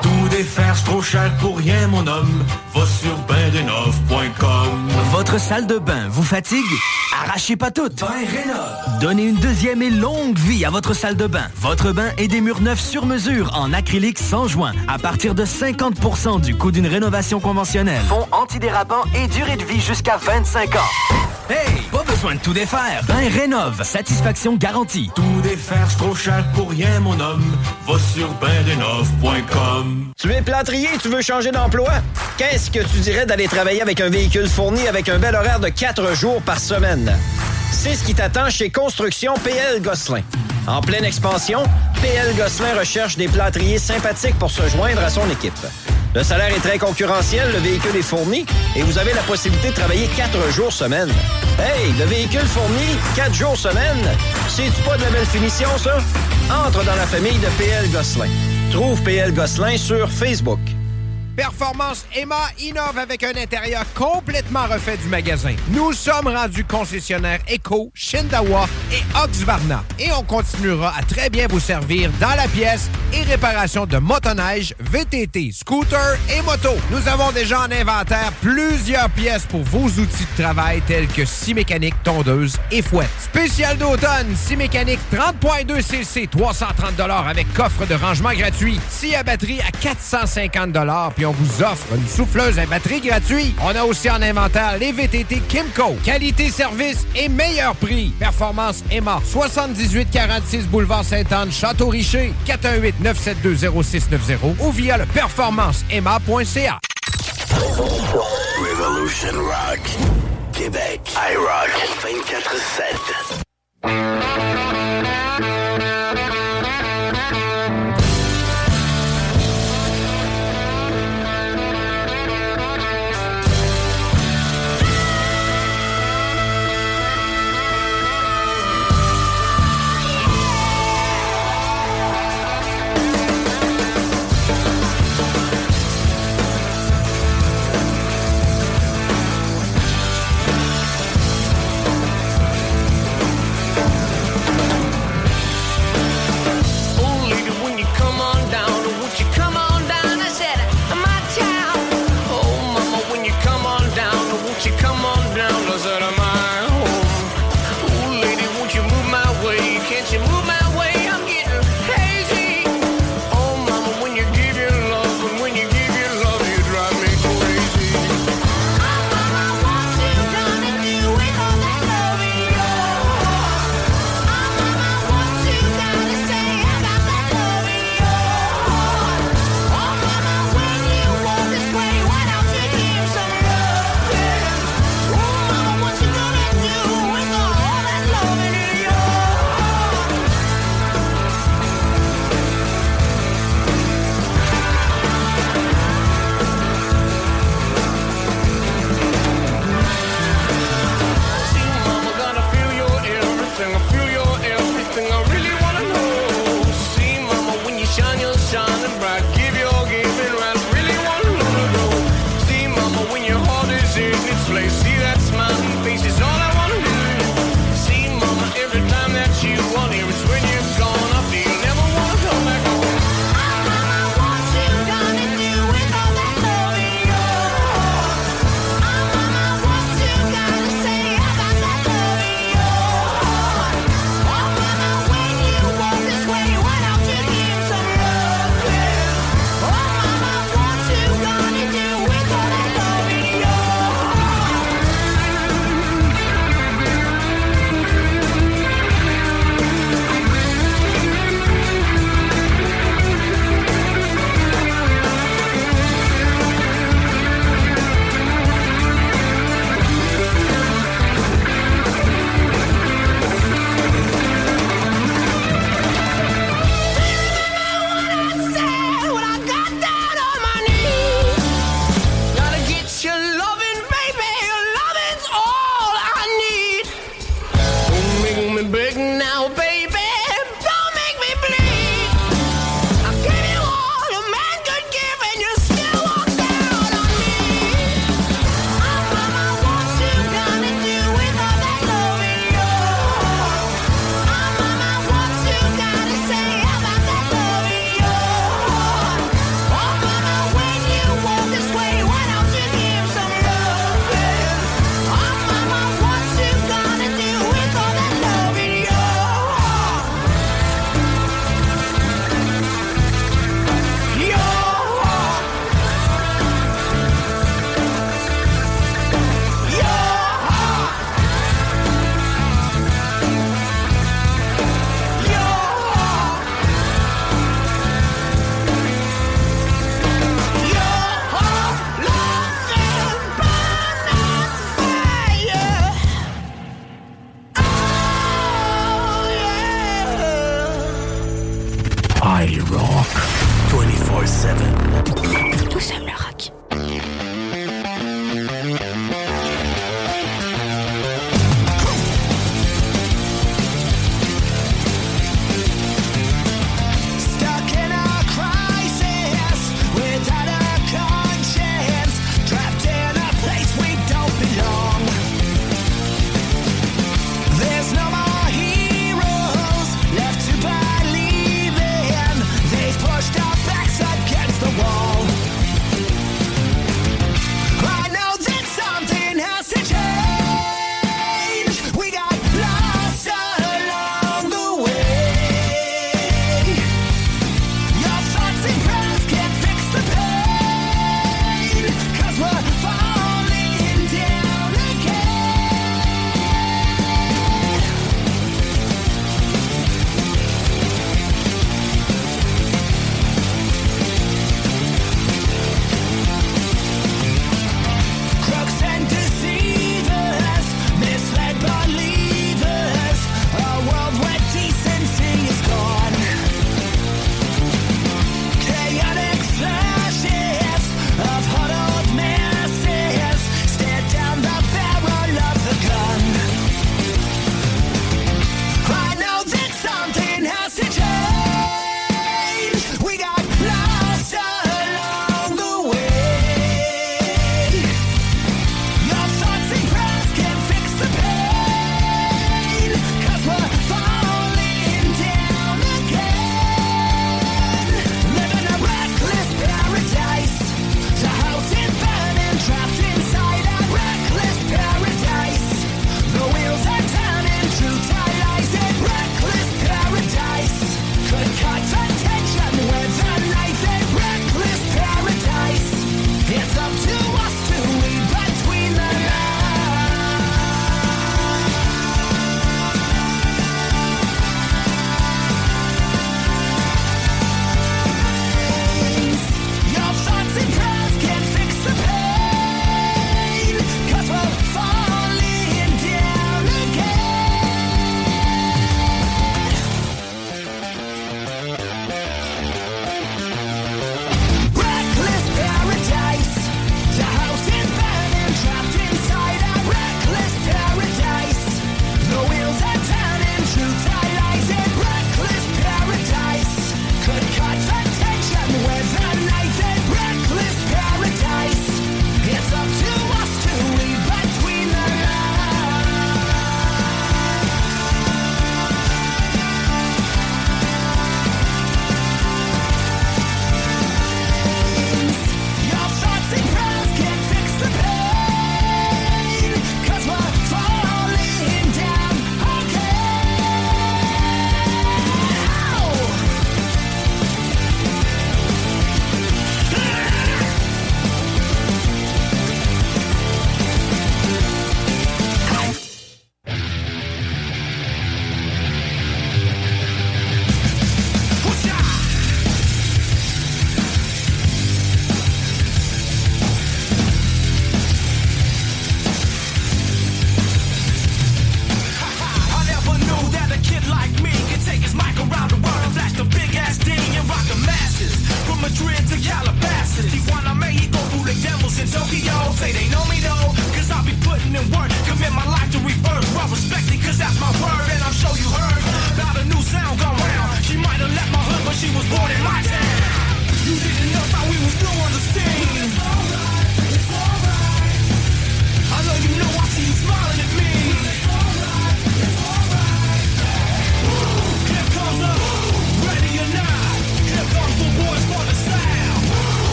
Tout défaire, c'est trop cher pour rien, mon homme. Va sur bendenov.com. Votre salle de bain vous fatigue? Arrachez pas toutes. Donnez une deuxième et longue vie à votre salle de bain. Votre bain et des murs neufs sur mesure en acrylique sans joint à partir de 50% du coût d'une rénovation conventionnelle. Fond antidérapant et durée de vie jusqu'à 25 ans. Hey, pas besoin de tout défaire. Ben rénove, satisfaction garantie. Tout défaire, c'est trop cher pour rien, mon homme. Va sur Tu es plâtrier tu veux changer d'emploi? Qu'est-ce que tu dirais d'aller travailler avec un véhicule fourni avec un bel horaire de 4 jours par semaine? C'est ce qui t'attend chez Construction PL Gosselin. En pleine expansion, PL Gosselin recherche des plâtriers sympathiques pour se joindre à son équipe. Le salaire est très concurrentiel, le véhicule est fourni et vous avez la possibilité de travailler 4 jours semaine. Hey, le véhicule fourni, 4 jours semaine, c'est-tu pas de la belle finition, ça? Entre dans la famille de PL Gosselin. Trouve PL Gosselin sur Facebook. Performance Emma innove avec un intérieur complètement refait du magasin. Nous sommes rendus concessionnaires Eco, Shindawa et Oxvarna. Et on continuera à très bien vous servir dans la pièce et réparation de motoneige, VTT, scooter et moto. Nous avons déjà en inventaire plusieurs pièces pour vos outils de travail tels que scie mécanique, tondeuse et fouette. Spécial d'automne, scie mécanique 30.2 cc, 330 avec coffre de rangement gratuit. Scie à batterie à 450 puis on vous offre une souffleuse à batterie gratuite. On a aussi en inventaire les VTT Kimco. Qualité, service et meilleur prix. Performance Emma. 7846 boulevard Sainte-Anne, Château-Richer. 418-972-0690 ou via le performanceemma.ca. Revolution Rock. Québec. iRock 24-7.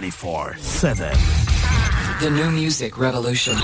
24 7. The new music revolution.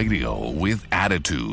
Radio with attitude.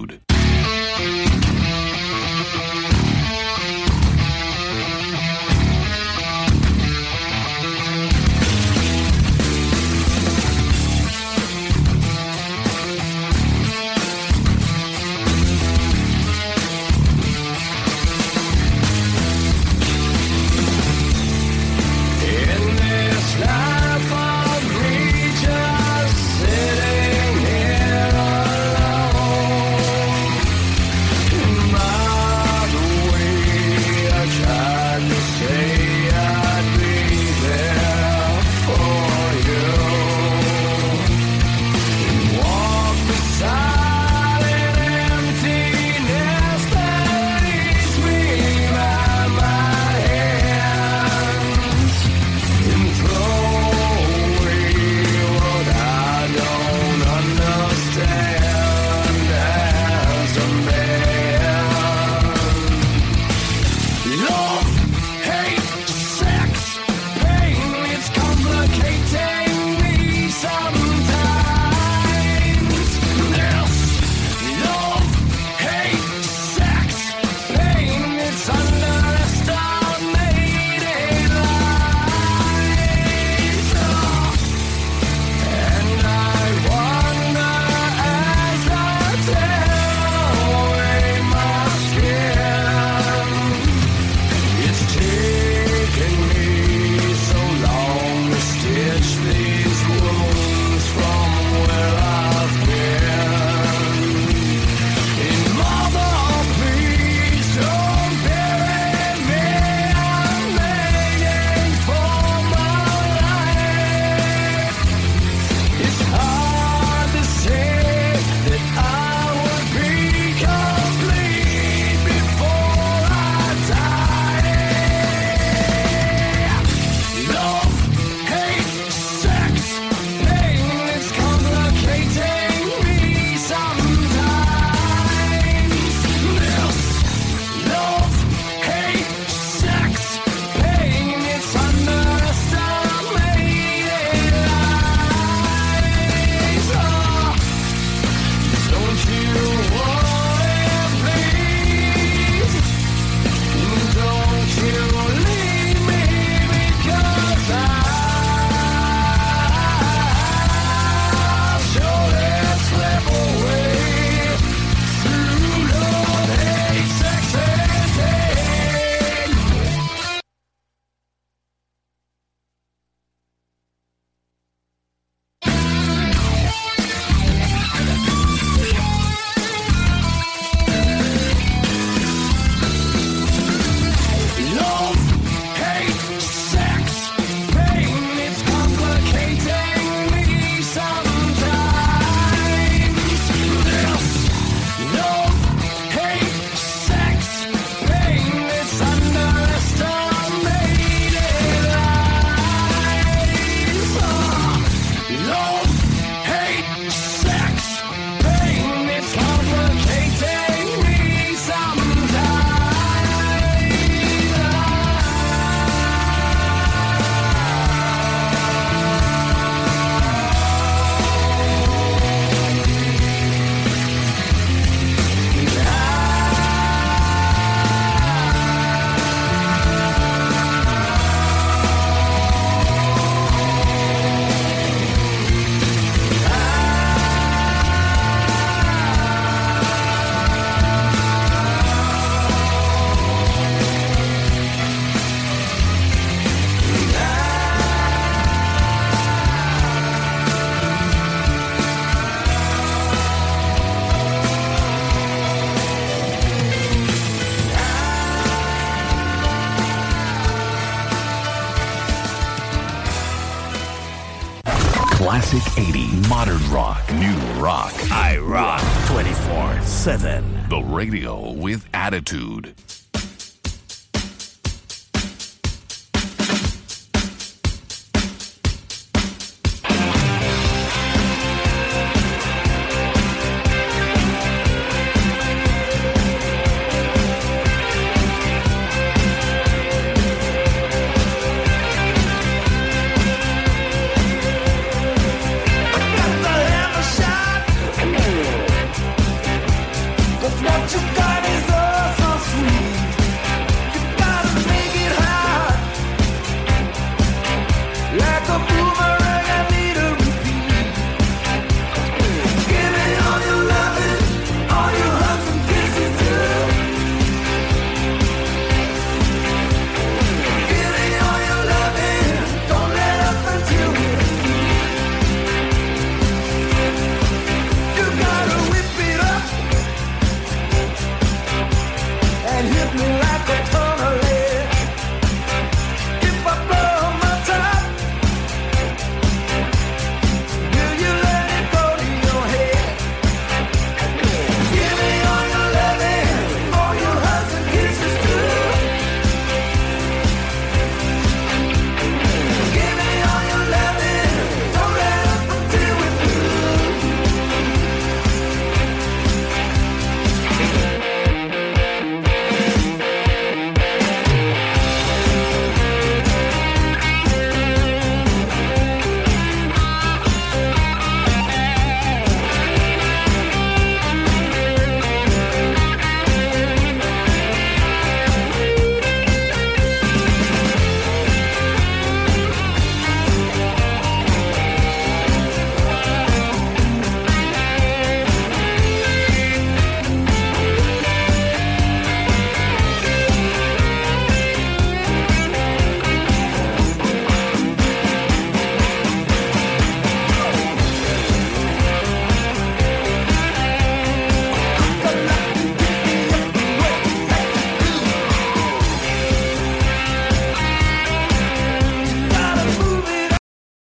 Radio with attitude.